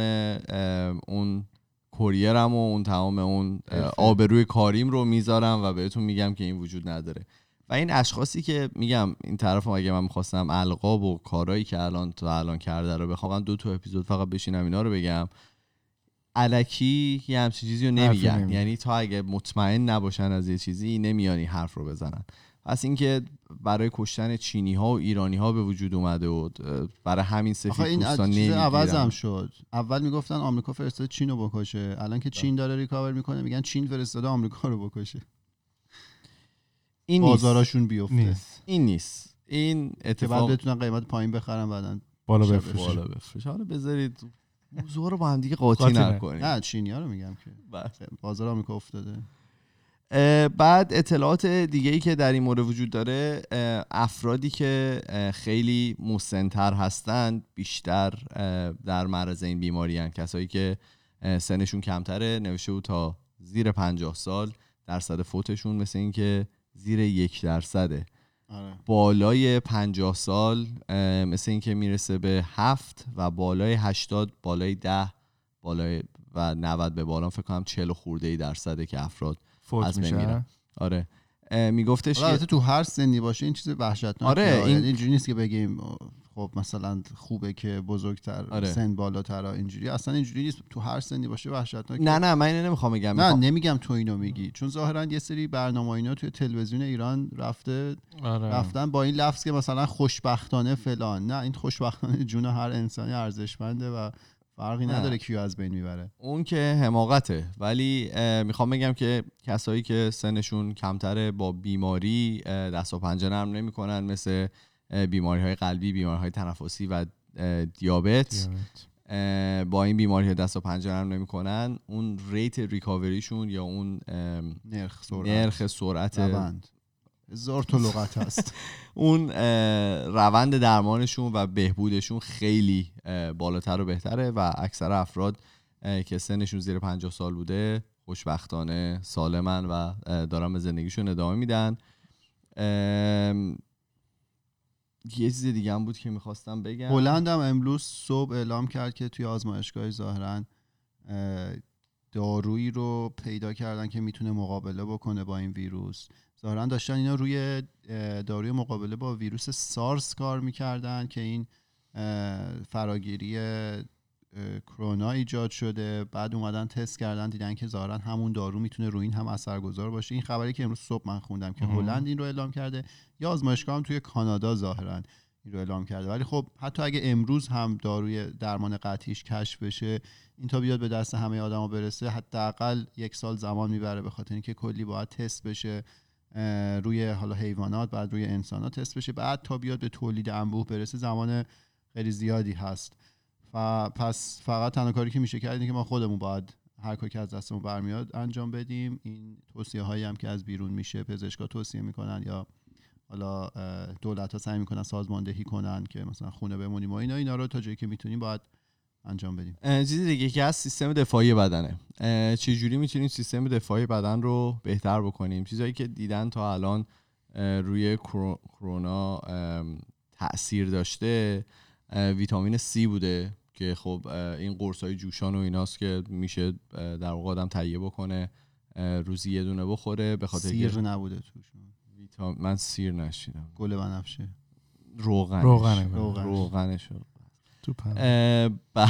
اون کوریرم و اون تمام اون. آبروی کاریم رو می‌ذارم و بهتون میگم که این وجود نداره و این اشخاصی که میگم این طرف اگه من می‌خواستم القاب و کارهایی که الان تا الان کرده رو بخوام دو تا اپیزود فقط بشینم اینا رو بگم الکی یه همچین چیزی رو نمیگن. یعنی تا اگه مطمئن نباشن از یه چیزی نمیانی حرف رو بزنن. پس اینکه برای کشتن چینی ها و ایرانی ها به وجود اومده و برای همین سفید این چیز عوض هم شد. اول می‌گفتن آمریکا فرستاده چین رو بکشه. الان که چین داره ریکاور می‌کنه میگن چین فرستاده آمریکا رو بکشه. این بازاراشون بیفته. نیست. این نیست. این که بعد اتفاق بتونن قیمت پایین بخرن بعدن بالا شب بفروش بالا بفروش حالا بذارید موضوع رو با هم دیگه قاطی قاطی نکنیم. نه چینیا رو میگم که. بله. بازار آمریکا افتاده. بعد اطلاعات دیگه ای که در این مورد وجود داره افرادی که خیلی مسنتر هستند بیشتر در معرض این بیماری هستند. کسایی که سنشون کمتره نوشته بود تا زیر پنجاه سال درصد فوتشون مثل اینکه زیر یک درصده. آره. بالای پنجاه سال اه، مثل اینکه می‌رسه به هفت و بالای هشتاد بالای ده بالای و 90 به بالا فکر کنم 40 خورده ای درصده که افراد فوت از میرن. آره. میگفتش که تو هر سنی باشه این چیز وحشتناکه آره، این- این اینجوری نیست که بگیم خب مثلا خوبه که بزرگتر آره. سن بالاتر اینجوری. اصلا اینجوری نیست. تو هر سنی باشه وحشتناکه. نه نه من اینو نمی‌خوام بگم. نه نمیگم تو اینو میگی. چون ظاهرا یه سری برنامه اینا توی تلویزیون ایران رفته آره. رفتن با این لفظ که مثلا خوشبختانه فلان. نه این خوشبختانه جون هر انسانی ارزشمنده و فرقی نه. نداره کیو از بین می‌بره. اون که حماقته. ولی می‌خوام بگم که کسایی که سنشون کمتره با بیماری دست و پنجه نرم نمی‌کنن مثل بیماری های قلبی بیماری های تنفسی و دیابت. دیابت. با این بیماری های دست و پنجه نرم نمی‌کنن. اون ریت ریکاوریشون یا اون نرخ سرعت. نرخ سرعت روند. هزار تا لغت هست. اون روند درمانشون و بهبودشون خیلی بالاتر و بهتره و اکثر افراد که سنشون زیر 50 سال بوده خوشبختانه سالمن و دارن به زندگیشون ادامه میدن. یه چیز دیگه هم بود که می‌خواستم بگم. هلند هم امروز صبح اعلام کرد که توی آزمایشگاه ظاهرا اه، دارویی رو پیدا کردن که می‌تونه مقابله بکنه با این ویروس. ظاهرا داشتن اینا روی داروی مقابله با ویروس سارس کار می‌کردن که این فراگیری کرونا ایجاد شده. بعد اومدن تست کردن دیدن که ظاهرا همون دارو می‌تونه روی این هم اثرگذار باشه. این خبری که امروز صبح من خوندم که. هلند این رو اعلام کرده. یا آزمایشگاه هم توی کانادا ظاهرا این رو اعلام کرده. ولی خب حتی اگه امروز هم داروی درمان قطعیش کشف بشه این تا بیاد به دست همه آدما برسه حداقل یک سال زمان می‌بره به خاطر اینکه کلی باید تست بشه. روی حالا حیوانات بعد روی انسانات تست بشه بعد تا بیاد به تولید انبوه برسه زمان خیلی زیادی هست. و پس فقط تنها کاری که میشه کرد اینه که ما خودمون باید هر کاری که از دستمون برمیاد انجام بدیم. این توصیه هایی هم که از بیرون میشه پزشکا توصیه می‌کنن یا حالا دولت ها سعی می‌کنن سازماندهی کنن که مثلا خونه بمونیم و اینا. اینا رو تا جایی که می‌تونیم باید انجام بدیم. اه، چیزی دیگه که از سیستم دفاعی بدنه. اه، چجوری می‌تونیم سیستم دفاعی بدن رو بهتر بکنیم؟ چیزایی که دیدن تا الان روی کرو- کرونا تاثیر داشته ویتامین C بوده که خب این قرص های جوشان و ایناست که میشه در واقع آدم تهیه بکنه روزی یه دونه بخوره به خاطر سیر نبوده توشون ویتام... من سیر نشیدم. گل بنفشه. روغنش. روغنه. روغنش. روغنش. تو ب-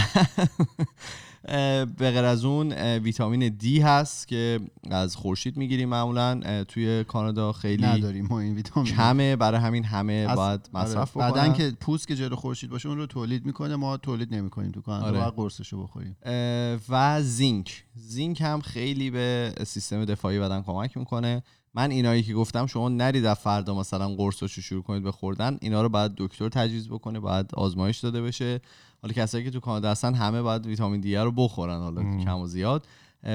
به غیر از اون ویتامین دی هست که از خورشید می‌گیریم معمولا. توی کانادا خیلی نداریم ما این ویتامین کمه. برای همین همه باید مصرف آره. بعدن که پوست که جلو خورشید باشه اون رو تولید می‌کنه. ما تولید نمی‌کنیم تو کانادا. آره. باید قرصشو بخوریم. اه، و زینک. زینک هم خیلی به سیستم دفاعی بدن کمک می‌کنه. من اینایی که گفتم شما نرید از فردا مثلا قرصاشو شروع کنید به خوردن اینا رو باید دکتر تجویز بکنه باید آزمایش داده بشه. حالا کسایی که تو کانادا هستن همه باید ویتامین دی رو بخورن حالا ام. کم و زیاد.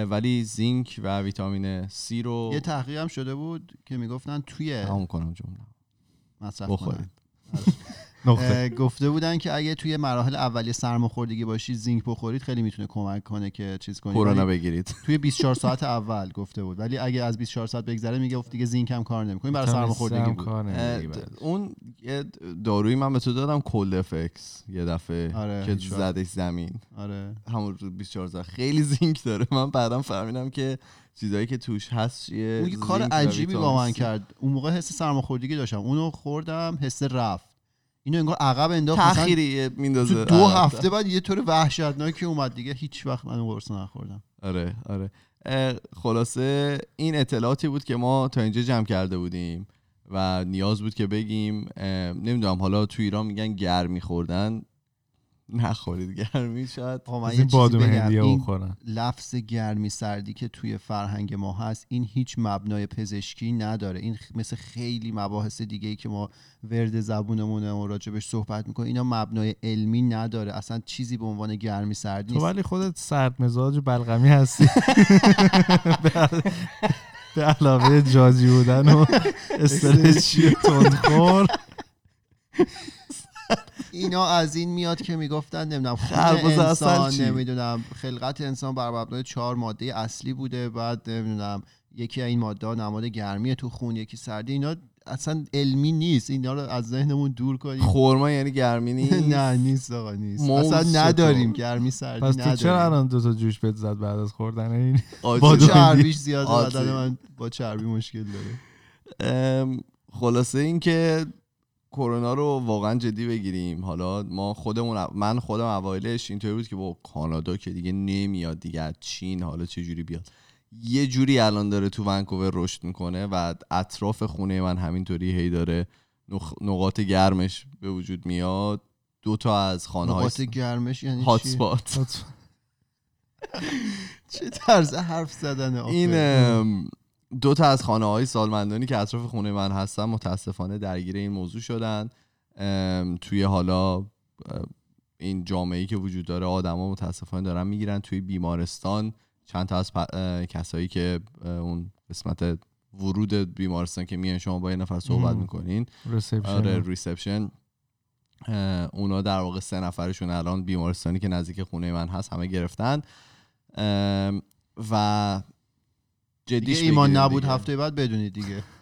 ولی زینک و ویتامین C رو یه تحقیق هم شده بود که می‌گفتن توی تمام کنم جمله. مصرف بخورید. نقطه. گفته بودن که اگه توی مراحل اولیه سرماخوردگی باشید زینک بخورید خیلی می‌تونه کمک کنه که چیز کنید کرونا بگیرید. توی 24 ساعت اول گفته بود. ولی اگه از 24 ساعت بگذره میگه دیگه زینک هم کار نمی‌کنه برای سرماخوردگی بود. اون یه دارویی من به تو دادم کولد افکس. یه دفعه آره، که. زدش زمین. آره. همون روز 24 ساعت. خیلی زینک داره. من بعدم فهمیدم که چیزایی که توش هست چیه اون یه کار عجیبی با من. کرد. اون موقع حس سرماخوردگی داشتم. اونو خوردم حس رفت. اینو انگار عقب انداخت مثلا تأخیری میندازه. تو دو. هفته بعد یه طور وحشتناکی اومد دیگه هیچ وقت من قرص نخوردم. آره آره. خلاصه این اطلاعاتی بود که ما تا اینجا جمع کرده بودیم و نیاز بود که بگیم نمی‌دونم حالا تو ایران میگن گرمی خوردن نخورید گرمی شاید این بادوم. هندیه بخورن لفظ گرمی سردی که توی فرهنگ ما هست این هیچ مبنای پزشکی نداره. این مثل خیلی مباحث دیگه ای که ما ورد زبونمونه و راجبش صحبت می‌کنیم اینا مبنای علمی نداره. اصلا چیزی به عنوان گرمی سردی تو ولی خودت سرد مزاج و بلغمی هستی. به- علاوه جاجی بودن و استرچی تندخور. اینا از این میاد که می‌گفتن نمی‌دونم عسل انسان؟ نمی‌دونم خلقت انسان بر مبنای چهار ماده اصلی بوده بعد نمی‌دونم یکی از این ماده ها نماد گرمی تو خون یکی سردی اینا اصلا علمی نیست. اینا رو از ذهنمون دور کنیم. خورما یعنی گرمی نیست نه نیست؟ آقا نیست. اصلا؟ نداریم گرمی سردی پس تو چرا الان دو تا جوش بهت زد بعد از خوردن این؟ چون چربیش زیاده؟ آتی. بدن من با چربی مشکل داره؟ خلاصه اینکه کرونا رو واقعا جدی بگیریم حالا ما خودمون من خودم اوایلش اینطوری بود که با کانادا که دیگه نمیاد دیگه از چین حالا چه جوری بیاد یه جوری الان داره تو ونکوور رشد می‌کنه و اطراف خونه من همینطوری هی داره نخ- نقاط گرمش به وجود میاد دو تا از خانه های نقاط گرمش یعنی هات چی؟ سپات چه طرز حرف آخه؟ این دو تا از خانه های سالمندانی که اطراف خونه من هستن متاسفانه درگیر این موضوع شدن. توی حالا این جامعه که وجود داره آدما متاسفانه دارن می‌گیرن. توی بیمارستان چند تا از پ- کسایی که اون قسمت ورود بیمارستان که میان شما با یه نفر صحبت. می‌کنین. reception آره reception اونا در واقع سه نفرشون الان بیمارستانی که نزدیک خونه من هست همه گرفتن. و دیگه ایمان نبود دیگه. هفته بعد بدونید دیگه.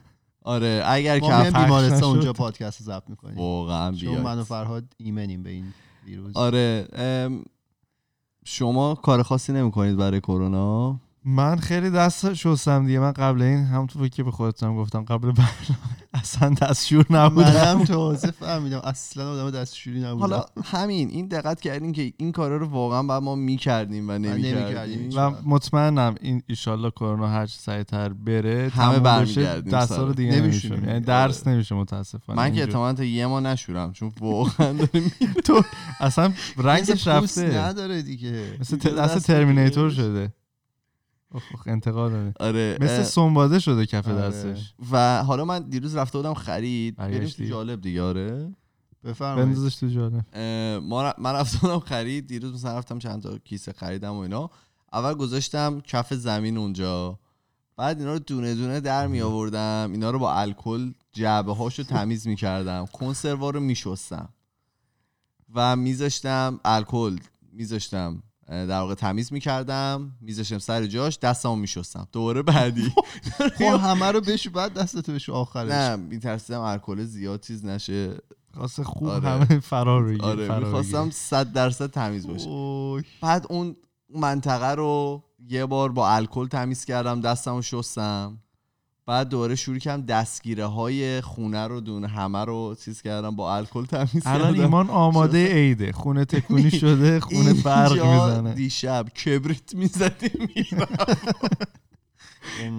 آره اگر ما که بیمارستان. اونجا پادکست ضبط می‌کنیم. واقعا چون من و فرهاد ایمنیم به این ویروس. آره شما کار خاصی نمی‌کنید برای کرونا؟ من خیلی دست شستم دیگه من قبل این همونطور که به خودتم گفتم قبل برنامه اصلا دستشور نبودم منم تازه فهمیدم اصلا آدم دستشوری نبودم حالا همین این دقت کردیم که این کارا رو واقعا بعد ما می‌کردیم و نمی‌کردیم. و مطمئنم این ایشالله کرونا هر چه سریعتر بره همه برمیگردیم دستا. رو دیگه نمی‌شونیم. یعنی درس نمیشه متاسفانه من که. اعتمالا تا یه ما نشورم چون واقعا داریم تو اصلا رنگش رفته نداره دیگه مثل ت- اینجا دست دست ترمینیتور دیگه. شده انتقاد داره. آره مثل اه، سنباده شده کف آره. دستش. و حالا من دیروز رفته بودم خرید بریم تو؟ جالب دیگه آره. بفرمایید. بندازش تو جاله اه، ما ر- من رفته بودم خرید دیروز مثلا رفتم چند تا کیسه خریدم و اینا. اول گذاشتم کف زمین اونجا. بعد اینا رو دونه دونه در می آوردم اینا رو با الکل جعبه هاشو تمیز می کردم کنسروا رو می شستم و میذاشتم الکل میذاشتم. در واقع تمیز می‌کردم میذاشتم سر جاش دستمو میشستم دوباره بعدی خب همه رو بشو بعد دستتو بشو آخرش نه میترسیدم الکل زیاد چیز نشه خواسته خوب آره. همه فرار بگیر آره فرار می‌خواستم. صد درصد تمیز باشه اوی. بعد اون منطقه رو یه بار با الکل تمیز کردم دستمو شستم بعد دوباره شروع کردم دستگیره های خونه رو دونه همه رو چیز کردم با الکل تمیز الان کردم. ایمان آماده عیده. خونه تکونی شده خونه برق می‌زنه. دیشب کبریت می‌زدیم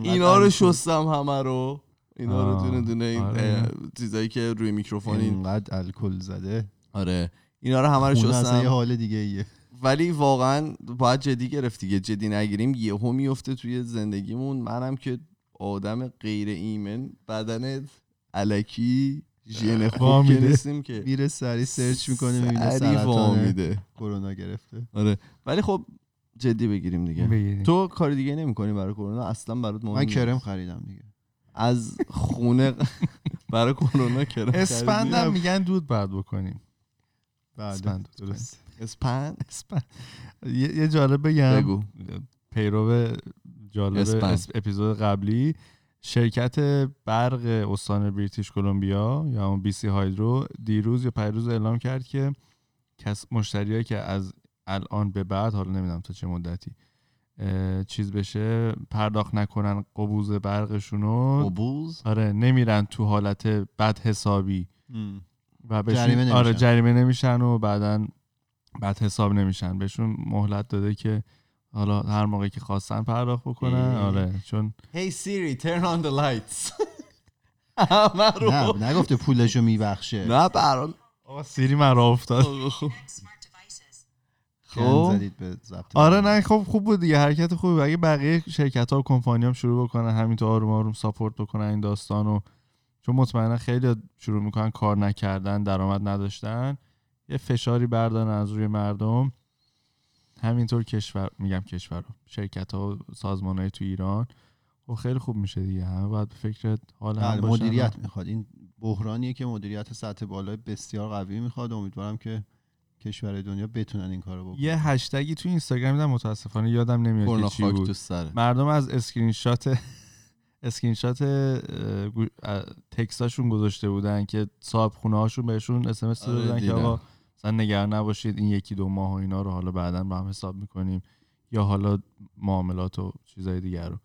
اینا. رو. شستم همه رو. اینا رو دونه دونه این آره. چیزایی که روی میکروفون این اینقدر الکل زده. آره. اینا رو همه رو اصلا یه شستم. حال دیگه ایه. ولی واقعا باید جدی گرفت دیگه. جدی نگیریم یهو میفته توی زندگیمون. منم که آدم غیر ایمن بدن علکی ژن خوب. نیستیم که میره سری سرچ می‌کنه می‌بینه سرطان وامیده. کرونا گرفته. آره. ولی خب جدی بگیریم دیگه. بگیریم. تو کار دیگه نمی‌کنی برای کرونا؟ اصلا برات مهم من. کرم خریدم دیگه. از خونه برای کرونا کرم اسپندم؟ میگن دود بعد بکنیم. اسپند درست اسپند؟ اسپند. یه یه جالب بگم. بگو. پیرو جالب اپیزود قبلی شرکت برق استان بریتیش کلمبیا یا همون بی سی هایدرو دیروز یا پیروز اعلام کرد که کس مشتریایی که از الان به بعد حالا نمی‌دونم تا چه مدتی چیز بشه پرداخت نکنن قبوز برقشونو. قبوز؟ آره نمیرن تو حالت بد حسابی. و بهشون جریمه آره نمیشن. جریمه نمیشن و بعدا بعد حساب نمیشن. بهشون مهلت داده که حالا هر موقعی که خواستن پرداخت بکنن. آره چون Hey Siri turn on the lights. نه نگفته پولشو میبخشه. نه برام آقا سیری مرا افتاد. smart devices. خب. زدید به ضبط آره نه خب خوب بود دیگه حرکت خوبی بود. اگه بقیه شرکت ها و کمپانی هم شروع بکنن همینطور آروم آروم ساپورت بکنن این داستان و چون مطمئنا خیلی شروع می‌کنن کار نکردن درآمد نداشتن. یه فشاری بردارن از روی مردم. همینطور کشور میگم کشور شرکت ها و سازمان های تو ایران. و خیلی خوب میشه دیگه. همه باید به فکر حال هم بله مدیریت می‌خواد. این بحرانیه که مدیریت سطح بالای بسیار قوی می‌خواد. امیدوارم که کشور دنیا بتونن این کارو بکنن. یه هشتگی تو اینستاگرام دیدم متاسفانه یادم نمیاد که چی بود. مردم از screenshot screenshot text اشون گذاشته بودن که صاحب خونه هاشون بهشون اس ام اس دادن که. آقا مثلا نگران نباشید این یکی دو ماه و اینا رو حالا بعدا با هم حساب می‌کنیم یا حالا معاملات و چیزای دیگر رو.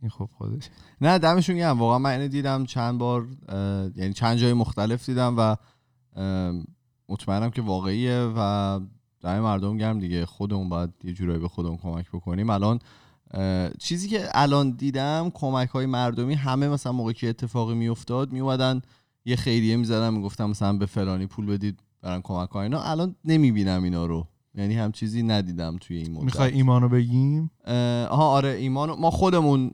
این خب خودش. نه دمشون گرم. واقعا من اینو دیدم چند بار یعنی چند جای مختلف دیدم و مطمئنم که واقعیه و دم مردم گرم دیگه. خودمون باید یه جورایی به خودمون کمک بکنیم. الان چیزی که الان دیدم کمک های مردمی همه مثلا موقعی که اتفاقی میافتاد میومدن یه خیریه می‌زدن می‌گفتم مثلا به فلانی پول بدید برن کمک ها اینا الان نمی‌بینم اینا رو. یعنی هم چیزی ندیدم توی این مدت. می‌خوای ایمانو بگیم؟ آها آره ایمان ما خودمون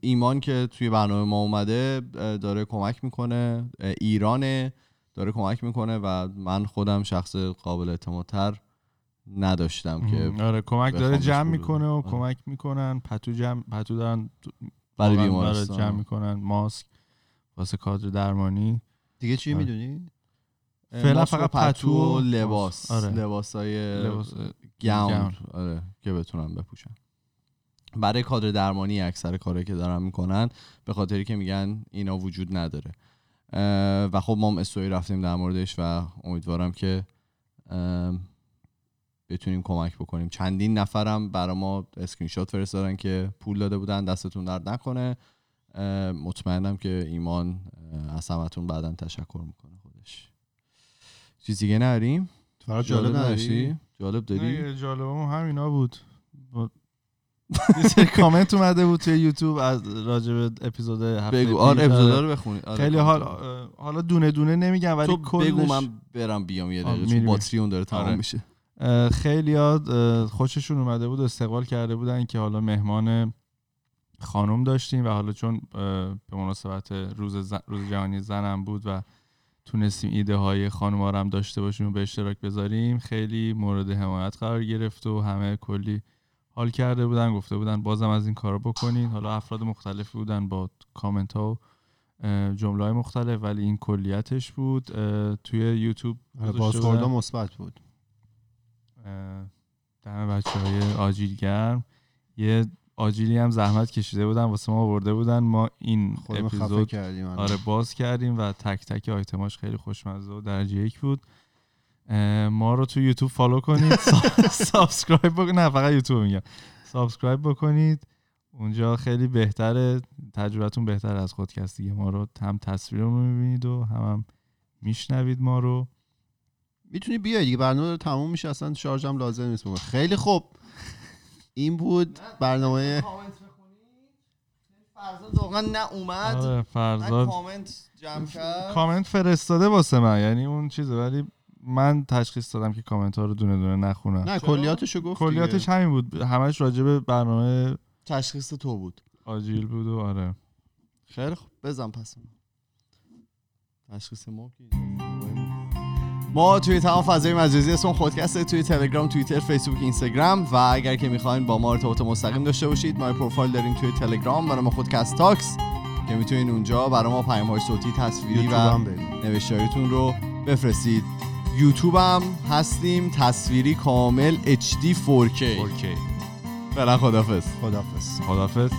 ایمان که توی برنامه ما اومده داره کمک می‌کنه. ایرانه داره کمک می‌کنه و من خودم شخص قابل اعتمادتر نداشتم که آره کمک داره جمع می‌کنه و آره. کمک می‌کنن. پتو جمع پتو دارن برای بیمارستان. داره جمع می‌کنن. ماسک واسه کادر درمانی. دیگه چی آره. می‌دونی؟ فعلا فقط پتو و لباس. آره. لباس های لباس گاون. آره که بتونن بپوشن برای کادر درمانی اکثر کارهایی که دارن می‌کنن به خاطری که میگن اینا وجود نداره. و خب ما هم استوری رفتیم در موردش و امیدوارم که بتونیم کمک بکنیم. چندین نفرم برای ما اسکرین شات فرستادن که پول داده بودن دستتون درد نکنه. مطمئنم که ایمان از همتون بعدا تشکر می‌کنه چیز دیگه نداریم fact جالب نداشتی؟ نداری جالب داری نه جالبمون همینا بود یه سری کامنت اومده بود توی یوتیوب از راجع به اپیزود هفته بگو آره پیش. اپیزودا رو بخونی آره، خیلی حال. حالا دونه دونه نمیگم ولی تو کلش بگو من برم بیام یه دقیقه چون. باتری اون داره تمام آره. میشه خیلی خوششون اومده بود استقبال کرده بودن که حالا مهمان خانم داشتیم و حالا چون به مناسبت روز, زن- روز جهانی زنم بود و تونستیم ایده های خانم ها رو هم داشته باشیم و به اشتراک بذاریم. خیلی مورد حمایت قرار گرفت و همه کلی حال کرده بودن گفته بودن بازم از این کارو بکنین. حالا افراد مختلفی بودن با کامنت ها و جمله های مختلف ولی این کلیتش بود. توی یوتیوب آره، بودن. مثبت بود. دم بچه های آجیلگرم. یه آجیلی هم زحمت کشیده بودن واسه ما آورده بودن. ما این اپیزود کردیم. آره باز کردیم و تک تک آیتماش خیلی خوشمزه و درجه یک بود. ما رو تو یوتیوب follow کنید. سا- subscribe بکنید. نه فقط یوتیوب میگم. subscribe بکنید. اونجا خیلی بهتره. تجربتون بهتر از خودکست دیگه ما رو هم تصویرمون رو می‌بینید و هم, هم میشنوید ما رو. می‌تونی بیای دیگه. برنامه داره تموم میشه. اصلا شارژم لازم نیست خیلی خوب. این بود برنامه فرزاد واقعا نه اومد آره نه فرزاد. کامنت جمع کرد. کامنت فرستاده واسه من یعنی اون چیزه ولی من تشخیص دادم که کامنت ها رو دونه دونه نخونم نه چرا؟ کلیاتشو گفت کلیاتش. همین بود. همش راجع به برنامه تشخیص تو بود. آجیل بود و آره. خیلی خوب. بزن پس. تشخیص ما که ما توی تمام فضای مجازی اسم خودکسته توی تلگرام توییتر فیسبوک اینستاگرام و اگر که می‌خواین با ما ارتباط مستقیم داشته باشید ما پروفایل داریم توی تلگرام برای ما خودکست تاکس که می‌تونین اونجا برای ما پیام های صوتی تصویری و نوشتاریتون رو بفرستید. یوتیوب هم هستیم تصویری کامل HD 4K okay فعلا خدافظ خدافظ خدافظ